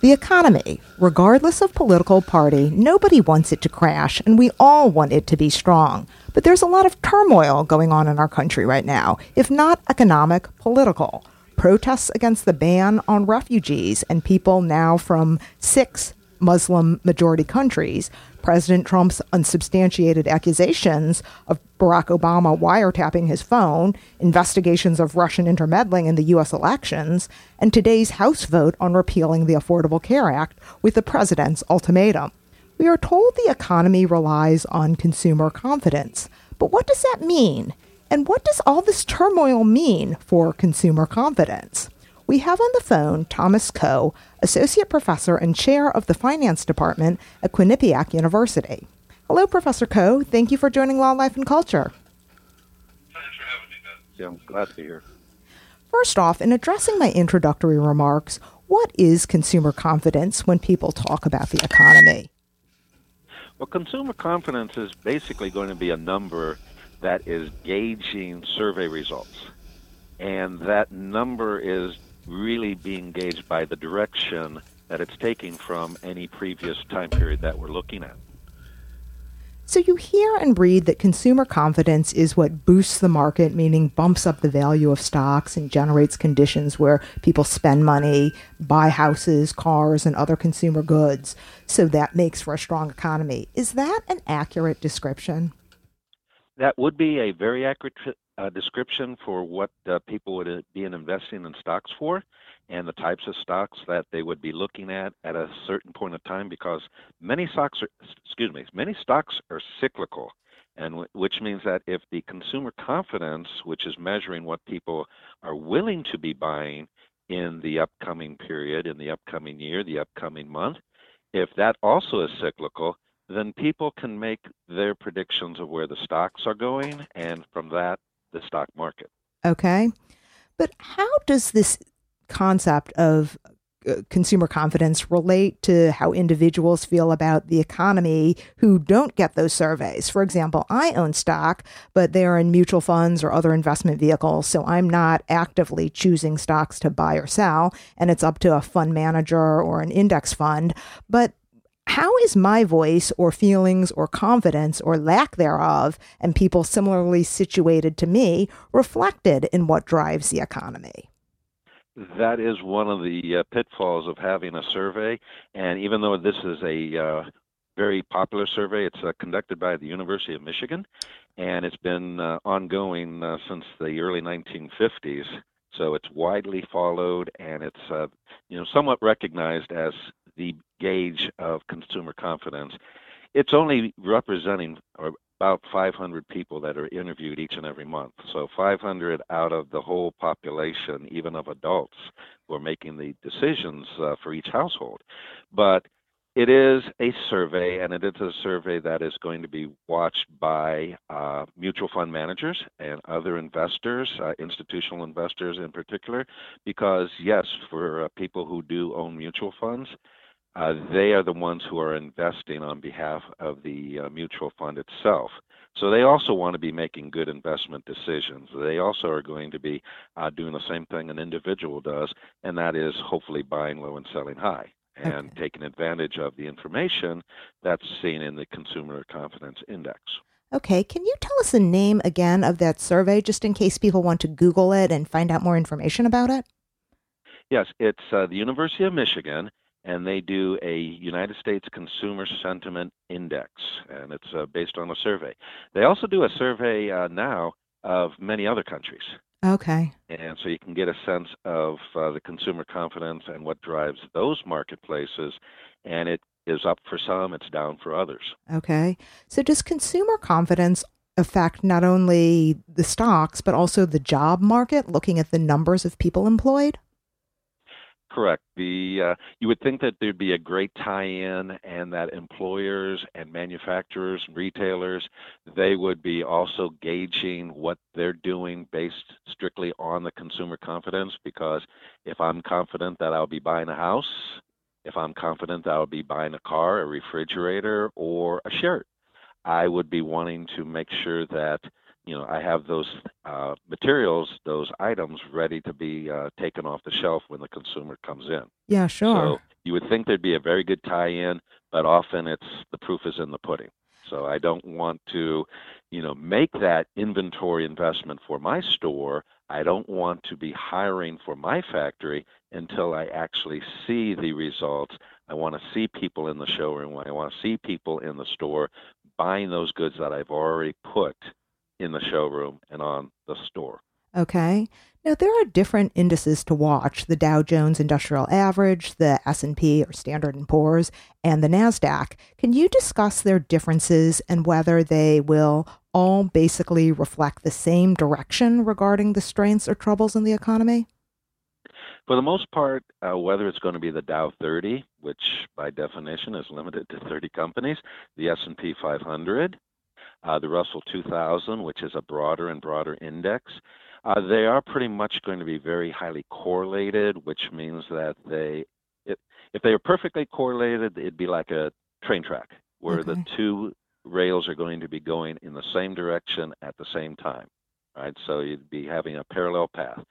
The economy, regardless of political party, nobody wants it to crash, and we all want it to be strong. But there's a lot of turmoil going on in our country right now, if not economic, political. Protests against the ban on refugees and people now from six Muslim majority countries, President Trump's unsubstantiated accusations of Barack Obama wiretapping his phone, investigations of Russian intermeddling in the U.S. elections, and today's House vote on repealing the Affordable Care Act with the president's ultimatum. We are told the economy relies on consumer confidence. But what does that mean? And what does all this turmoil mean for consumer confidence? We have on the phone Thomas Coe, Associate Professor and Chair of the Finance Department at Quinnipiac University. Hello, Professor Coe. Thank you for joining Law, Life, and Culture. Thanks for having me, Yeah, I'm glad to be here. First off, in addressing my introductory remarks, what is consumer confidence when people talk about the economy? Well, consumer confidence is basically going to be a number that is gauging survey results. And that number is really being gauged by the direction that it's taking from any previous time period that we're looking at. So you hear and read that consumer confidence is what boosts the market, meaning bumps up the value of stocks and generates conditions where people spend money, buy houses, cars, and other consumer goods. So that makes for a strong economy. Is that an accurate description? That would be a very accurate uh, description for what uh, people would uh, be investing in stocks for and the types of stocks that they would be looking at at a certain point of time because many stocks are excuse me many stocks are cyclical. And w- which means that if the consumer confidence which is measuring what people are willing to be buying in the upcoming period in the upcoming year the upcoming month if that also is cyclical then people can make their predictions of where the stocks are going. And from that the stock market. Okay. But how does this concept of uh, consumer confidence relate to how individuals feel about the economy who don't get those surveys. For example, I own stock, but they are in mutual funds or other investment vehicles, so I'm not actively choosing stocks to buy or sell, and it's up to a fund manager or an index fund. But how is my voice or feelings or confidence or lack thereof and people similarly situated to me reflected in what drives the economy? That is one of the uh, pitfalls of having a survey. And even though this is a uh, very popular survey, it's uh, conducted by the University of Michigan, and it's been uh, ongoing uh, since the early 1950s. So it's widely followed, and it's uh, you know somewhat recognized as the gauge of consumer confidence. It's only representing about 500 people that are interviewed each and every month. So 500 out of the whole population, even of adults, who are making the decisions uh, for each household. But it is a survey, and it is a survey that is going to be watched by uh, mutual fund managers and other investors, uh, institutional investors in particular, because, yes, for uh, people who do own mutual funds, uh, they are the ones who are investing on behalf of the uh, mutual fund itself. So they also want to be making good investment decisions. They also are going to be uh, doing the same thing an individual does, and that is hopefully buying low and selling high and okay. taking advantage of the information that's seen in the Consumer Confidence Index. Okay, can you tell us the name again of that survey just in case people want to Google it and find out more information about it? Yes, it's uh, the University of Michigan and they do a United States Consumer Sentiment Index, and it's uh, based on a survey. They also do a survey uh, now of many other countries. Okay. And so you can get a sense of uh, the consumer confidence and what drives those marketplaces, and it is up for some, it's down for others. Okay. So does consumer confidence affect not only the stocks, but also the job market, looking at the numbers of people employed? Correct. The uh, you would think that there'd be a great tie-in, and that employers and manufacturers, and retailers, they would be also gauging what they're doing based strictly on the consumer confidence. Because if I'm confident that I'll be buying a house, if I'm confident that I'll be buying a car, a refrigerator, or a shirt, I would be wanting to make sure that you know, I have those uh, materials, those items ready to be uh, taken off the shelf when the consumer comes in. Yeah, sure. So you would think there'd be a very good tie-in, but often it's the proof is in the pudding. So I don't want to, you know, make that inventory investment for my store. I don't want to be hiring for my factory until I actually see the results. I want to see people in the showroom. I want to see people in the store buying those goods that I've already put in the showroom and on the store. Okay. Now there are different indices to watch: the Dow Jones Industrial Average, the S&P or Standard and Poor's, and the Nasdaq. Can you discuss their differences and whether they will all basically reflect the same direction regarding the strengths or troubles in the economy? For the most part, uh, whether it's going to be the Dow 30, which by definition is limited to 30 companies, the S&P 500, uh, the Russell 2000, which is a broader and broader index, uh, they are pretty much going to be very highly correlated, which means that they, if, if they are perfectly correlated, it'd be like a train track where okay. the two rails are going to be going in the same direction at the same time, right? So you'd be having a parallel path.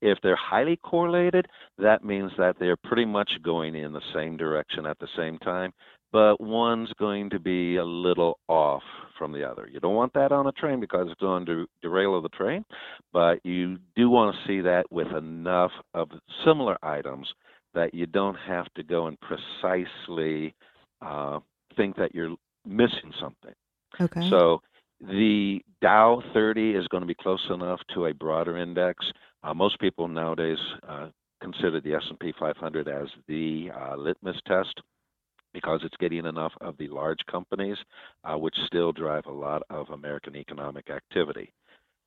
If they're highly correlated, that means that they're pretty much going in the same direction at the same time, but one's going to be a little off from the other. You don't want that on a train because it's going to derail the train, but you do want to see that with enough of similar items that you don't have to go and precisely uh, think that you're missing something. Okay. So the Dow 30 is going to be close enough to a broader index. Uh, most people nowadays uh, consider the S&P 500 as the uh, litmus test because it's getting enough of the large companies, uh, which still drive a lot of American economic activity.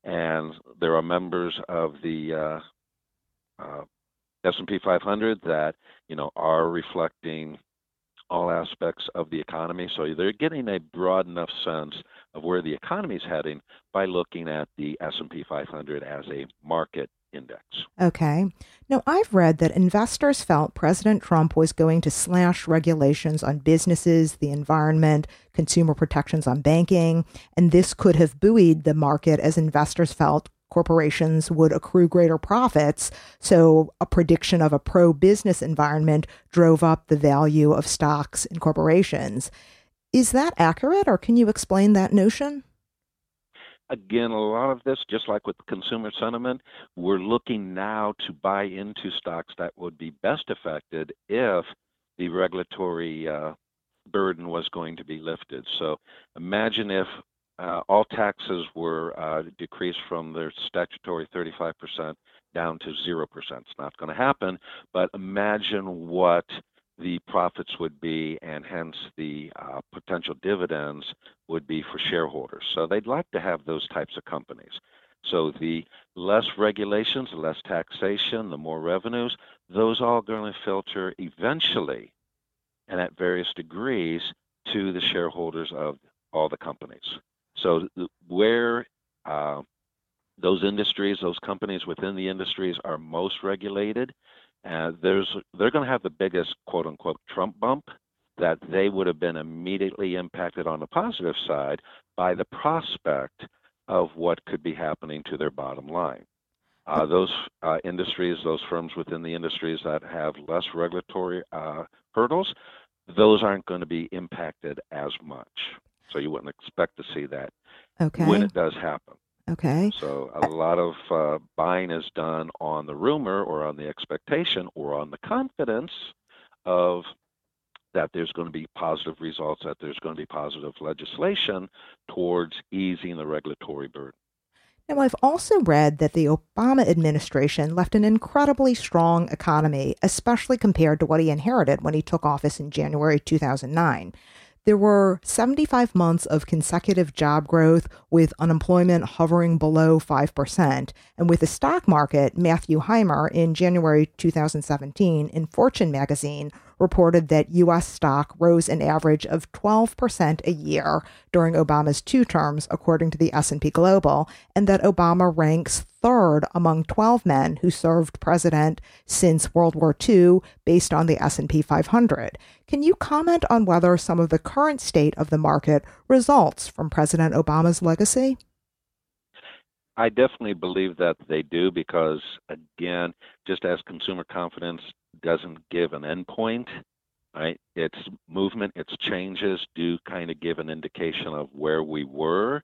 And there are members of the uh, uh, S&P 500 that you know are reflecting all aspects of the economy. So they're getting a broad enough sense of where the economy is heading by looking at the S&P 500 as a market index. Okay. Now, I've read that investors felt President Trump was going to slash regulations on businesses, the environment, consumer protections on banking, and this could have buoyed the market as investors felt corporations would accrue greater profits. So, a prediction of a pro business environment drove up the value of stocks in corporations. Is that accurate, or can you explain that notion? Again, a lot of this, just like with consumer sentiment, we're looking now to buy into stocks that would be best affected if the regulatory uh, burden was going to be lifted. So imagine if uh, all taxes were uh, decreased from their statutory 35% down to 0%. It's not going to happen, but imagine what the profits would be and hence the uh, potential dividends would be for shareholders. So they'd like to have those types of companies. So the less regulations, the less taxation, the more revenues, those all going to filter eventually and at various degrees to the shareholders of all the companies. So where uh, those industries, those companies within the industries are most regulated, uh, there's they're going to have the biggest quote unquote Trump bump that they would have been immediately impacted on the positive side by the prospect of what could be happening to their bottom line. Uh, those uh, industries, those firms within the industries that have less regulatory uh, hurdles, those aren't going to be impacted as much. So you wouldn't expect to see that okay. when it does happen. Okay. So a lot of uh, buying is done on the rumor or on the expectation or on the confidence of that there's going to be positive results, that there's going to be positive legislation towards easing the regulatory burden. Now, I've also read that the Obama administration left an incredibly strong economy, especially compared to what he inherited when he took office in January 2009. There were 75 months of consecutive job growth with unemployment hovering below 5%. And with the stock market, Matthew Heimer in January 2017 in Fortune magazine reported that U.S. stock rose an average of 12% a year during Obama's two terms, according to the S&P Global, and that Obama ranks third among 12 men who served president since World War II based on the S&P 500. Can you comment on whether some of the current state of the market results from President Obama's legacy? I definitely believe that they do because, again, just as consumer confidence doesn't give an endpoint, right? Its movement, its changes do kind of give an indication of where we were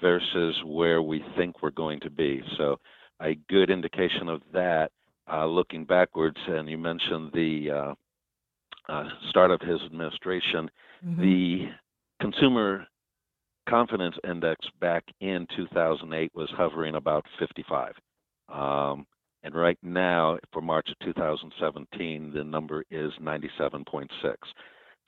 versus where we think we're going to be. So, a good indication of that uh, looking backwards, and you mentioned the uh, uh, start of his administration, mm-hmm. the consumer confidence index back in 2008 was hovering about 55. Um, and right now, for March of 2017, the number is 97.6.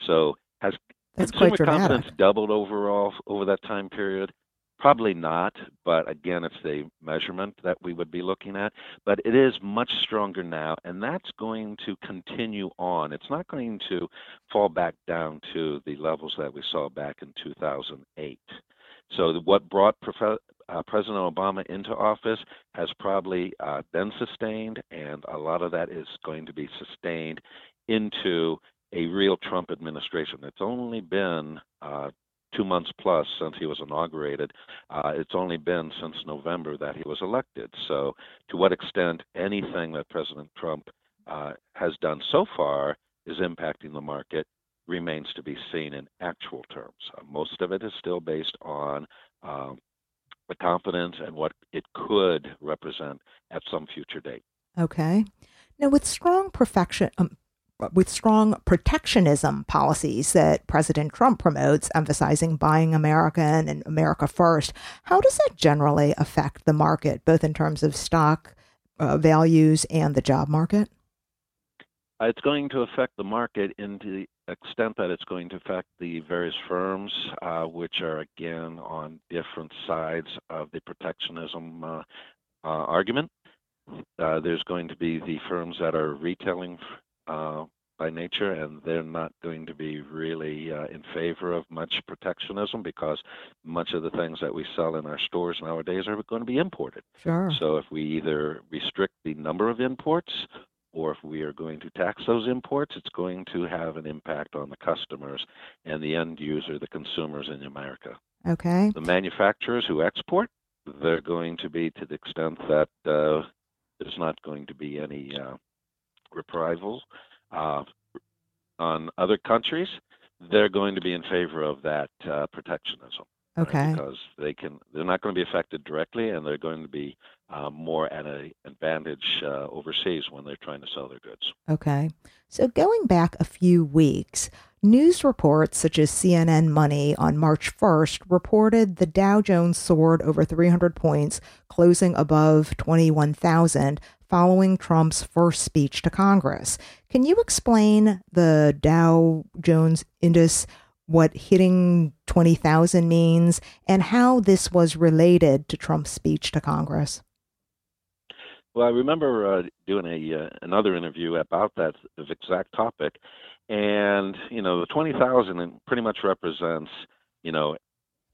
So has That's consumer confidence doubled overall over that time period? Probably not, but again, it's the measurement that we would be looking at. But it is much stronger now, and that's going to continue on. It's not going to fall back down to the levels that we saw back in 2008. So, what brought Prof- uh, President Obama into office has probably uh, been sustained, and a lot of that is going to be sustained into a real Trump administration. It's only been uh, two months plus since he was inaugurated. Uh, it's only been since November that he was elected. So, to what extent anything that President Trump uh, has done so far is impacting the market remains to be seen in actual terms. Uh, most of it is still based on um, the confidence and what it could represent at some future date. Okay. Now, with strong perfection, um, with strong protectionism policies that President Trump promotes, emphasizing buying American and America first, how does that generally affect the market, both in terms of stock uh, values and the job market? It's going to affect the market in the extent that it's going to affect the various firms, uh, which are again on different sides of the protectionism uh, uh, argument. Uh, there's going to be the firms that are retailing uh, by nature, and they're not going to be really uh, in favor of much protectionism because much of the things that we sell in our stores nowadays are going to be imported. Sure. So if we either restrict the number of imports or if we are going to tax those imports, it's going to have an impact on the customers and the end user, the consumers in America. Okay. The manufacturers who export, they're going to be to the extent that uh, there's not going to be any uh, reprisals uh, on other countries, they're going to be in favor of that uh, protectionism. Okay. Right? Because they can, they're not going to be affected directly, and they're going to be uh, more at an advantage uh, overseas when they're trying to sell their goods. Okay. So going back a few weeks, news reports such as CNN Money on March 1st reported the Dow Jones soared over 300 points, closing above 21,000 following Trump's first speech to Congress. Can you explain the Dow Jones Index, what hitting 20,000 means, and how this was related to Trump's speech to Congress? Well, I remember uh, doing a uh, another interview about that exact topic, and you know, the 20,000 pretty much represents, you know,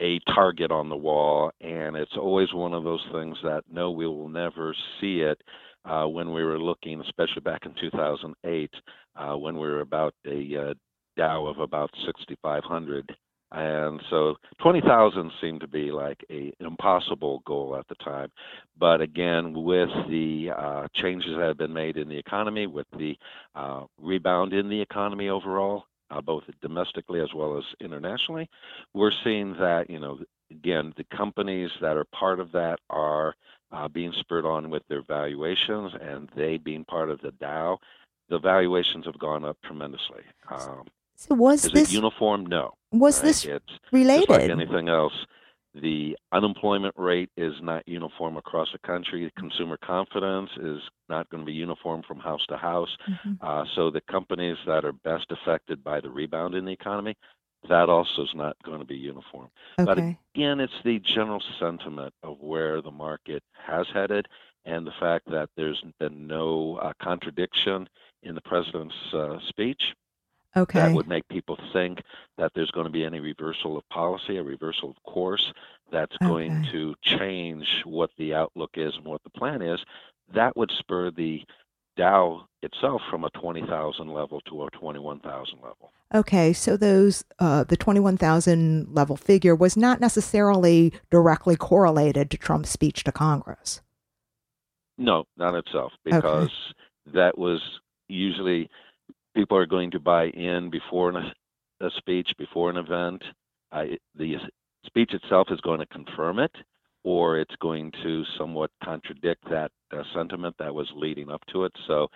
a target on the wall, and it's always one of those things that no, we will never see it uh, when we were looking, especially back in 2008, uh, when we were about a uh, Dow of about 6,500. And so 20,000 seemed to be like a, an impossible goal at the time. But again, with the uh, changes that have been made in the economy, with the uh, rebound in the economy overall, uh, both domestically as well as internationally, we're seeing that, you know, again, the companies that are part of that are uh, being spurred on with their valuations, and they being part of the Dow, the valuations have gone up tremendously. Um, so was is this uniform? No. Was right? this it's related? Like anything else, the unemployment rate is not uniform across the country. Consumer confidence is not going to be uniform from house to house. Mm-hmm. Uh, so the companies that are best affected by the rebound in the economy that also is not going to be uniform. Okay. But again, it's the general sentiment of where the market has headed and the fact that there's been no uh, contradiction in the president's uh, speech. Okay. That would make people think that there's going to be any reversal of policy, a reversal of course that's okay. going to change what the outlook is and what the plan is. That would spur the Dow itself from a 20,000 level to a 21,000 level. Okay, so those uh, the 21,000 level figure was not necessarily directly correlated to Trump's speech to Congress. No, not itself, because okay. that was usually people are going to buy in before an, a speech, before an event. Uh, the speech itself is going to confirm it, or it's going to somewhat contradict that uh, sentiment that was leading up to it. So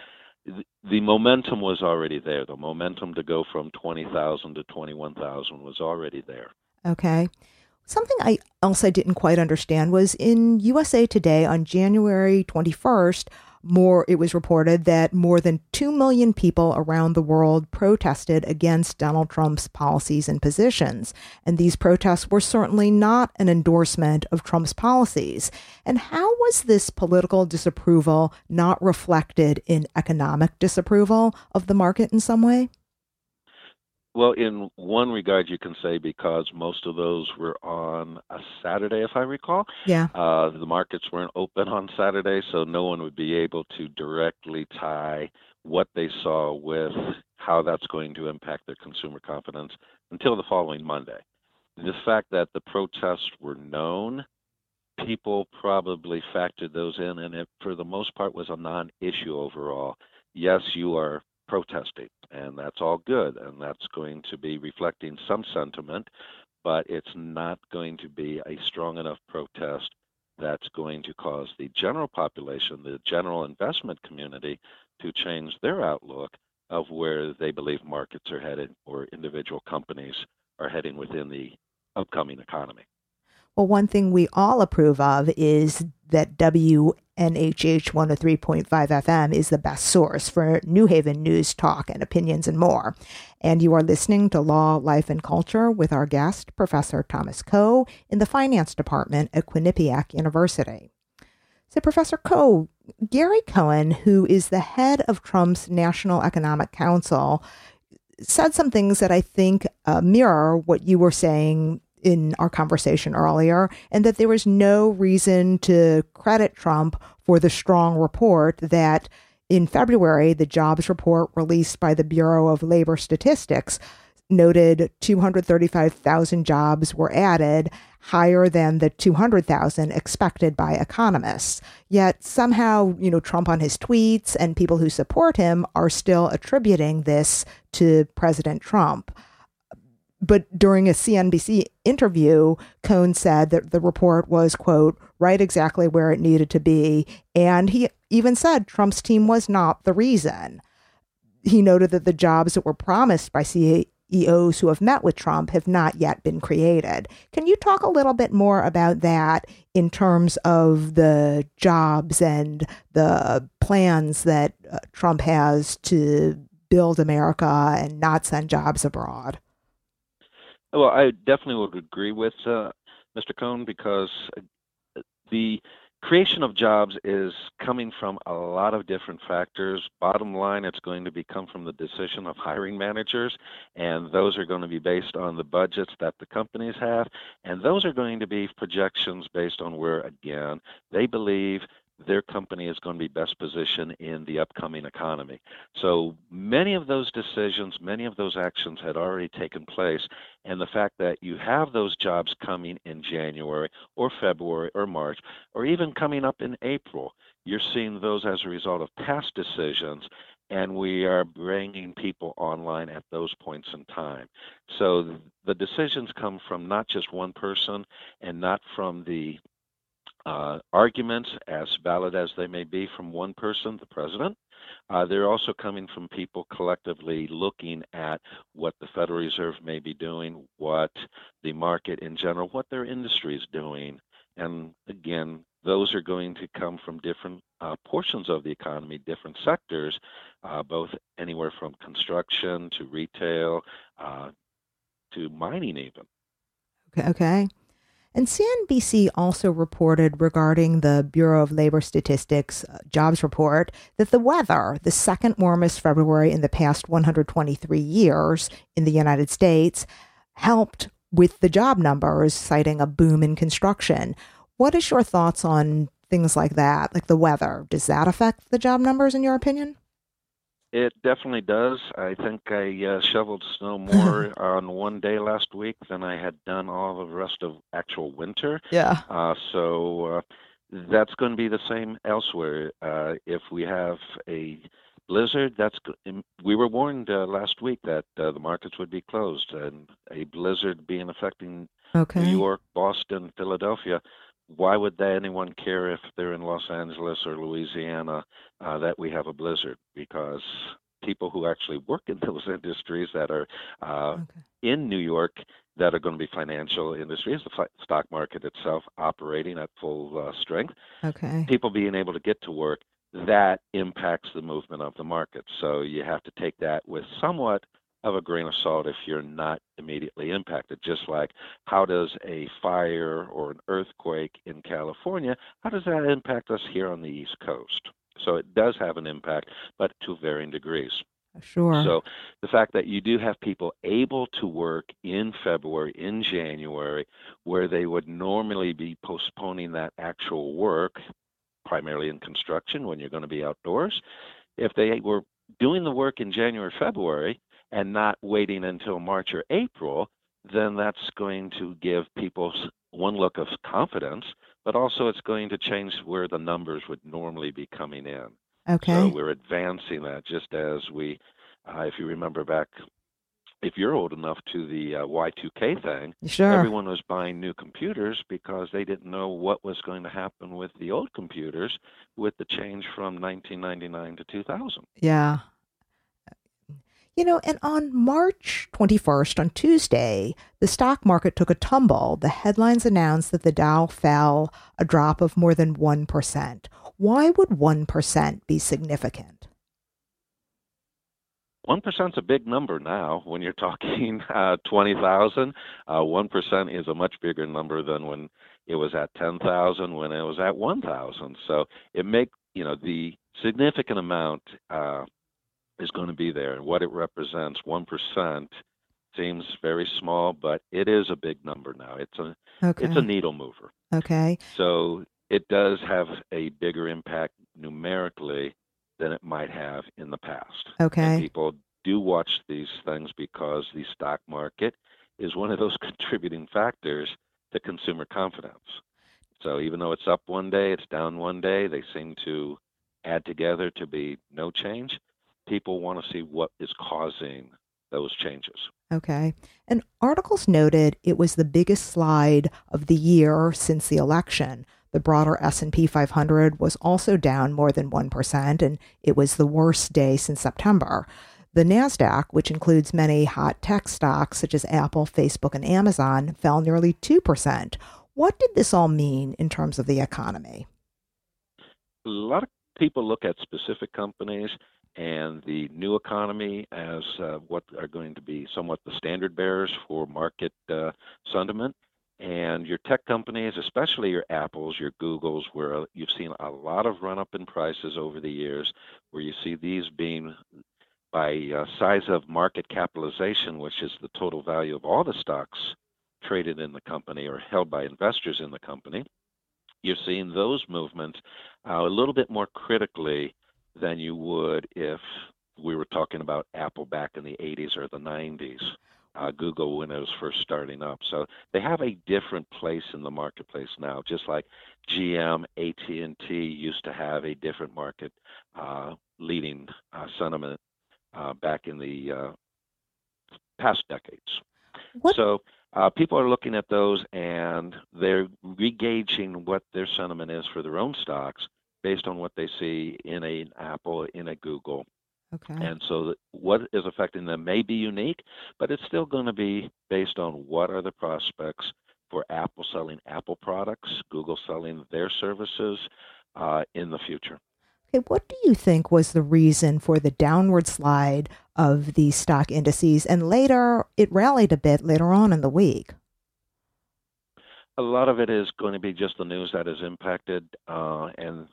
th- the momentum was already there. The momentum to go from 20,000 to 21,000 was already there. Okay. Something I also didn't quite understand was in USA Today on January 21st, more it was reported that more than 2 million people around the world protested against Donald Trump's policies and positions. And these protests were certainly not an endorsement of Trump's policies. And how was this political disapproval not reflected in economic disapproval of the market in some way well, in one regard, you can say because most of those were on a Saturday, if I recall. Yeah. Uh, the markets weren't open on Saturday, so no one would be able to directly tie what they saw with how that's going to impact their consumer confidence until the following Monday. The fact that the protests were known, people probably factored those in, and it, for the most part, was a non issue overall. Yes, you are protesting, and that's all good, and that's going to be reflecting some sentiment, but it's not going to be a strong enough protest that's going to cause the general population, the general investment community, to change their outlook of where they believe markets are headed or individual companies are heading within the upcoming economy. Well, one thing we all approve of is that WNHH 103.5 FM is the best source for New Haven news, talk, and opinions and more. And you are listening to Law, Life, and Culture with our guest, Professor Thomas Coe, in the Finance Department at Quinnipiac University. So, Professor Coe, Gary Cohen, who is the head of Trump's National Economic Council, said some things that I think uh, mirror what you were saying in our conversation earlier, and that there was no reason to credit Trump for the strong report that in February, the jobs report released by the Bureau of Labor Statistics noted 235,000 jobs were added, higher than the 200,000 expected by economists. Yet somehow, you know, Trump on his tweets and people who support him are still attributing this to President Trump but during a CNBC interview, Cohn said that the report was, quote, right exactly where it needed to be. And he even said Trump's team was not the reason. He noted that the jobs that were promised by CEOs who have met with Trump have not yet been created. Can you talk a little bit more about that in terms of the jobs and the plans that uh, Trump has to build America and not send jobs abroad? Well, I definitely would agree with uh, Mr. Cohn because uh, the creation of jobs is coming from a lot of different factors. Bottom line, it's going to be come from the decision of hiring managers, and those are going to be based on the budgets that the companies have, and those are going to be projections based on where, again, they believe their company is going to be best positioned in the upcoming economy. So many of those decisions, many of those actions had already taken place. And the fact that you have those jobs coming in January or February or March, or even coming up in April, you're seeing those as a result of past decisions. And we are bringing people online at those points in time. So the decisions come from not just one person and not from the uh, arguments, as valid as they may be from one person, the president. Uh, they're also coming from people collectively looking at what the Federal Reserve may be doing, what the market in general, what their industry is doing. And again, those are going to come from different uh, portions of the economy, different sectors, uh, both anywhere from construction to retail uh, to mining, even. Okay. okay. And CNBC also reported regarding the Bureau of Labor Statistics uh, jobs report that the weather, the second warmest February in the past 123 years in the United States, helped with the job numbers, citing a boom in construction. What is your thoughts on things like that, like the weather? Does that affect the job numbers in your opinion? It definitely does. I think I uh, shoveled snow more on one day last week than I had done all the rest of actual winter. Yeah. Uh, so uh, that's going to be the same elsewhere. Uh, if we have a blizzard. That's we were warned uh, last week that uh, the markets would be closed, and a blizzard being affecting Okay. New York, Boston, Philadelphia. Why would anyone care if they're in Los Angeles or Louisiana uh, that we have a blizzard? Because people who actually work in those industries that are uh, Okay. in New York that are going to be financial industries, the fi- stock market itself operating at full uh, strength, Okay. people being able to get to work, that impacts the movement of the market. So you have to take that with somewhat of a grain of salt if you're not immediately impacted. Just like how does a fire or an earthquake in California, how does that impact us here on the East Coast? So it does have an impact, but to varying degrees. Sure. So the fact that you do have people able to work in February, in January, where they would normally be postponing that actual work, primarily in construction when you're going to be outdoors, if they were doing the work in January, February, and not waiting until March or April, then that's going to give people one look of confidence, but also it's going to change where the numbers would normally be coming in. okay. So we're advancing that just as we, uh, if you remember back, if you're old enough to the uh, Y2K thing, sure. everyone was buying new computers because they didn't know what was going to happen with the old computers with the change from 1999 to 2000. Yeah. You know, and on March 21st, on Tuesday, the stock market took a tumble. The headlines announced that the Dow fell a drop of more than 1%. Why would 1% be significant? One percent's a big number now. When you're talking uh, twenty thousand, uh, one percent is a much bigger number than when it was at ten thousand, when it was at one thousand. So it makes, you know the significant amount uh, is going to be there, and what it represents. One percent seems very small, but it is a big number now. It's a Okay. it's a needle mover. okay. So it does have a bigger impact numerically than it might have in the past. And Okay. people do watch these things because the stock market is one of those contributing factors to consumer confidence. So even though it's up one day, it's down one day, they seem to add together to be no change. People want to see what is causing those changes. Okay. And articles noted it was the biggest slide of the year since the election. The broader S&P 500 was also down more than 1% and it was the worst day since September. The Nasdaq, which includes many hot tech stocks such as Apple, Facebook, and Amazon, fell nearly 2%. What did this all mean in terms of the economy? A lot of people look at specific companies and the new economy as uh, what are going to be somewhat the standard bearers for market uh, sentiment. And your tech companies, especially your Apples, your Googles, where you've seen a lot of run up in prices over the years, where you see these being by uh, size of market capitalization, which is the total value of all the stocks traded in the company or held by investors in the company. You're seeing those movements uh, a little bit more critically than you would if we were talking about Apple back in the 80s or the 90s, uh, Google when it was first starting up. So they have a different place in the marketplace now, just like GM, AT&T used to have a different market uh, leading uh, sentiment uh, back in the uh, past decades. What So uh, people are looking at those and they're regauging what their sentiment is for their own stocks based on what they see in a, an Apple, in a Google. Okay. And so what is affecting them may be unique, but it's still going to be based on what are the prospects for Apple selling Apple products, Google selling their services uh, in the future. Okay, what do you think was the reason for the downward slide of the stock indices? And later, it rallied a bit later on in the week. A lot of it is going to be just the news that is impacted, uh, and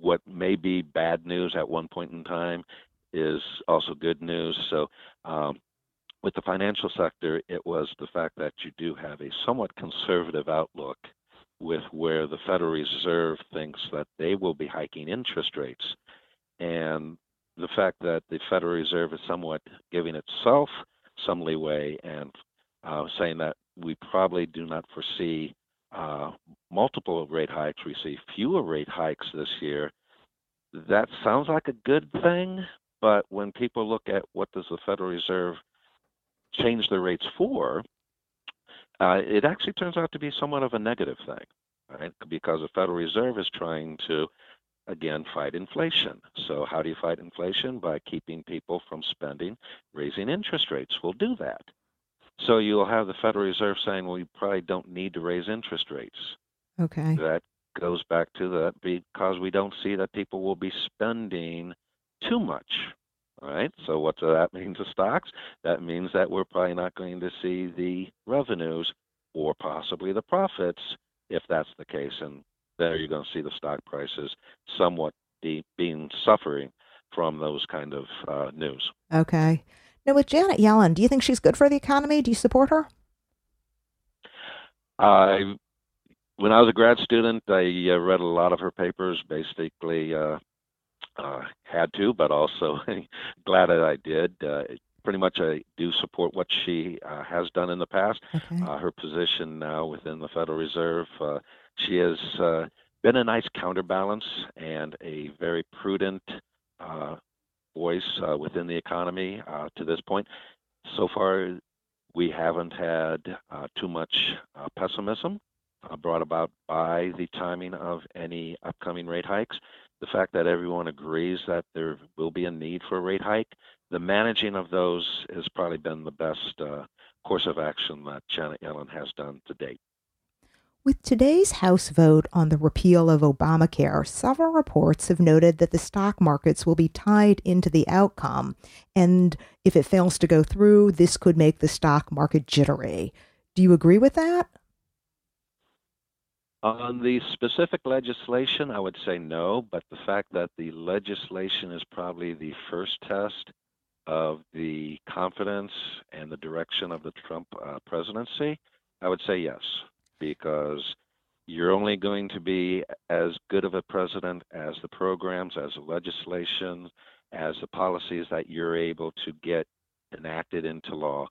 what may be bad news at one point in time is also good news. So, um, with the financial sector, it was the fact that you do have a somewhat conservative outlook with where the Federal Reserve thinks that they will be hiking interest rates. And the fact that the Federal Reserve is somewhat giving itself some leeway and uh, saying that we probably do not foresee uh, multiple rate hikes, we see fewer rate hikes this year, that sounds like a good thing, but when people look at what does the Federal Reserve change the rates for, uh, it actually turns out to be somewhat of a negative thing, right? Because the Federal Reserve is trying to, again, fight inflation. So, how do you fight inflation? By keeping people from spending, raising interest rates will do that. So, you'll have the Federal Reserve saying, well, you probably don't need to raise interest rates. Okay. That goes back to that because we don't see that people will be spending too much. All right. So what does that mean to stocks? That means that we're probably not going to see the revenues or possibly the profits if that's the case. And there you're going to see the stock prices somewhat being suffering from those kind of uh, news. Okay. Now with Janet Yellen, do you think she's good for the economy? Do you support her? I when I was a grad student, I uh, read a lot of her papers. Basically, uh, uh, had to, but also glad that I did. Uh, pretty much, I do support what she uh, has done in the past. Okay. Uh, her position now within the Federal Reserve, uh, she has uh, been a nice counterbalance and a very prudent uh, voice uh, within the economy uh, to this point. So far, we haven't had uh, too much uh, pessimism uh, brought about by the timing of any upcoming rate hikes. The fact that everyone agrees that there will be a need for a rate hike, the managing of those has probably been the best course of action that Janet Yellen has done to date. With today's House vote on the repeal of Obamacare, several reports have noted that the stock markets will be tied into the outcome. And if it fails to go through, this could make the stock market jittery. Do you agree with that? On the specific legislation, I would say no, but the fact that the legislation is probably the first test of the confidence and the direction of the Trump uh, presidency, I would say yes, because you're only going to be as good of a president as the programs, as the legislation, as the policies that you're able to get enacted into law.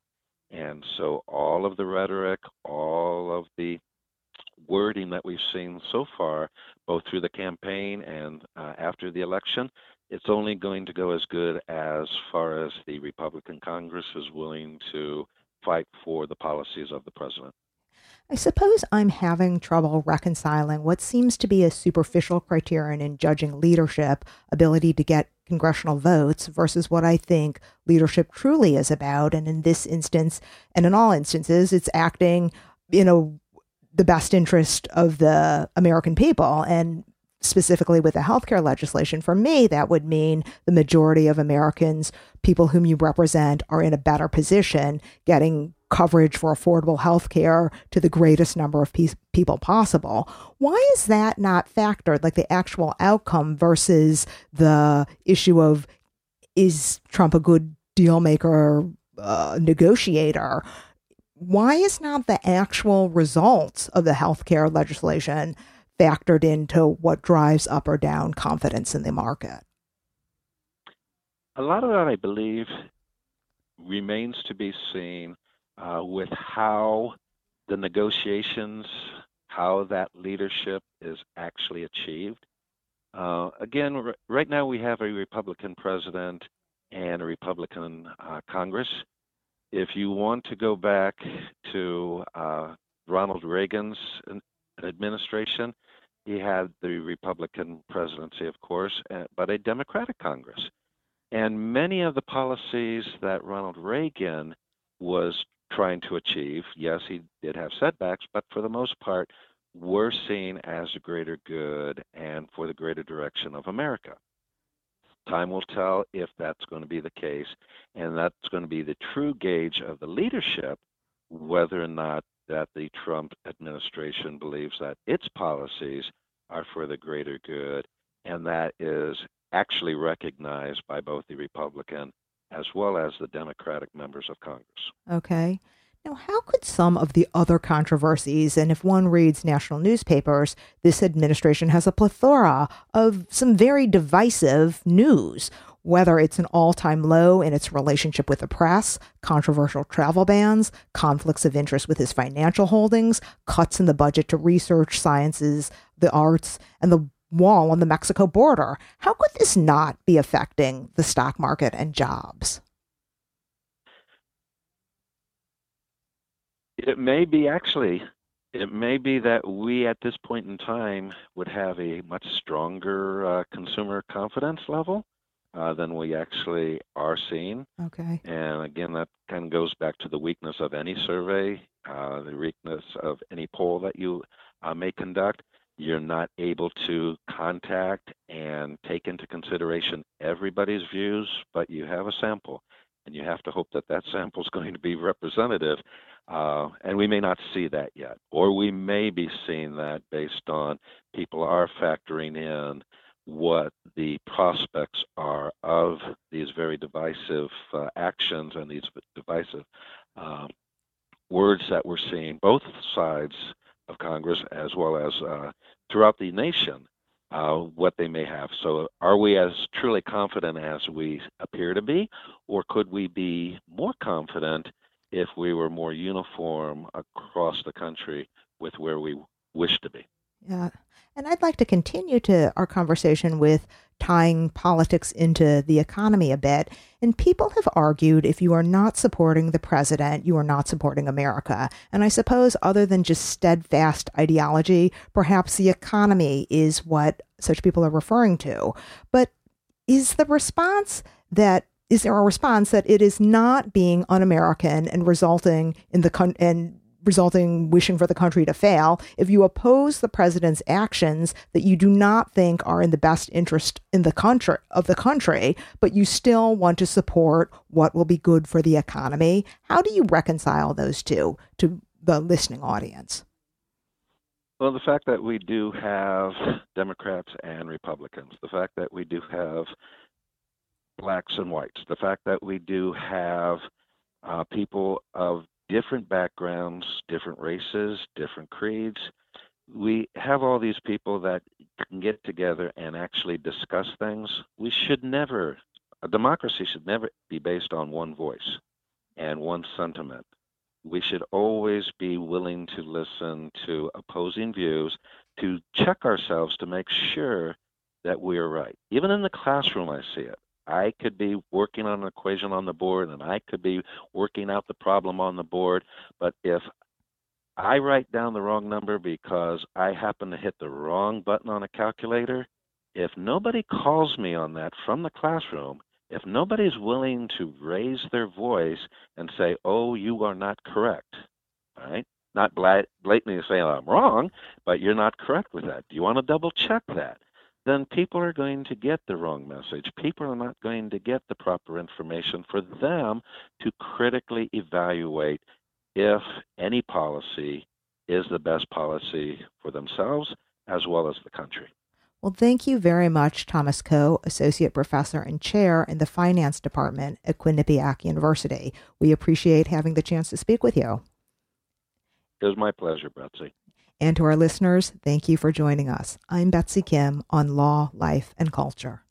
And so all of the rhetoric, all of the wording that we've seen so far, both through the campaign and uh, after the election, it's only going to go as good as far as the Republican Congress is willing to fight for the policies of the president. I suppose I'm having trouble reconciling what seems to be a superficial criterion in judging leadership, ability to get congressional votes, versus what I think leadership truly is about. And in this instance, and in all instances, it's acting in a the best interest of the American people. And specifically with the healthcare legislation, for me, that would mean the majority of Americans, people whom you represent, are in a better position getting coverage for affordable health care to the greatest number of pe- people possible. Why is that not factored, like the actual outcome versus the issue of is Trump a good deal maker, uh, negotiator? why is not the actual results of the healthcare legislation factored into what drives up or down confidence in the market? A lot of that, I believe, remains to be seen uh, with how the negotiations, how that leadership is actually achieved. Uh, again, r- right now we have a Republican president and a Republican uh, Congress if you want to go back to uh, Ronald Reagan's administration, he had the Republican presidency, of course, but a Democratic Congress. And many of the policies that Ronald Reagan was trying to achieve, yes, he did have setbacks, but for the most part, were seen as a greater good and for the greater direction of America. Time will tell if that's going to be the case, and that's going to be the true gauge of the leadership whether or not that the Trump administration believes that its policies are for the greater good, and that is actually recognized by both the Republican as well as the Democratic members of Congress. Okay. Now, how could some of the other controversies, and if one reads national newspapers, this administration has a plethora of some very divisive news, whether it's an all time low in its relationship with the press, controversial travel bans, conflicts of interest with his financial holdings, cuts in the budget to research, sciences, the arts, and the wall on the Mexico border. How could this not be affecting the stock market and jobs? It may be actually. It may be that we at this point in time would have a much stronger uh, consumer confidence level uh, than we actually are seeing. Okay. And again, that kind of goes back to the weakness of any survey, uh, the weakness of any poll that you uh, may conduct. You're not able to contact and take into consideration everybody's views, but you have a sample, and you have to hope that that sample is going to be representative. Uh, and we may not see that yet, or we may be seeing that based on people are factoring in what the prospects are of these very divisive uh, actions and these divisive um, words that we're seeing, both sides of Congress as well as uh, throughout the nation, uh, what they may have. So, are we as truly confident as we appear to be, or could we be more confident if we were more uniform across the country with where we wish to be? Yeah. And I'd like to continue to our conversation with tying politics into the economy a bit. And people have argued if you are not supporting the president, you are not supporting America. And I suppose, other than just steadfast ideology, perhaps the economy is what such people are referring to. But is the response that is there a response that it is not being un-American and resulting in the con- and resulting wishing for the country to fail, if you oppose the president's actions that you do not think are in the best interest in the country of the country, but you still want to support what will be good for the economy, how do you reconcile those two to the listening audience? Well, the fact that we do have Democrats and Republicans, the fact that we do have blacks and whites, the fact that we do have uh, people of different backgrounds, different races, different creeds. We have all these people that can get together and actually discuss things. We should never, a democracy should never be based on one voice and one sentiment. We should always be willing to listen to opposing views, to check ourselves to make sure that we are right. Even in the classroom, I see it. I could be working on an equation on the board and I could be working out the problem on the board. But if I write down the wrong number because I happen to hit the wrong button on a calculator, if nobody calls me on that from the classroom, if nobody's willing to raise their voice and say, oh, you are not correct, right? Not blatantly say I'm wrong, but you're not correct with that. Do you want to double check that? Then people are going to get the wrong message. People are not going to get the proper information for them to critically evaluate if any policy is the best policy for themselves as well as the country. Well, thank you very much, Thomas Coe, Associate Professor and Chair in the Finance Department at Quinnipiac University. We appreciate having the chance to speak with you. It was my pleasure, Betsy. And to our listeners, thank you for joining us. I'm Betsy Kim on Law, Life, and Culture.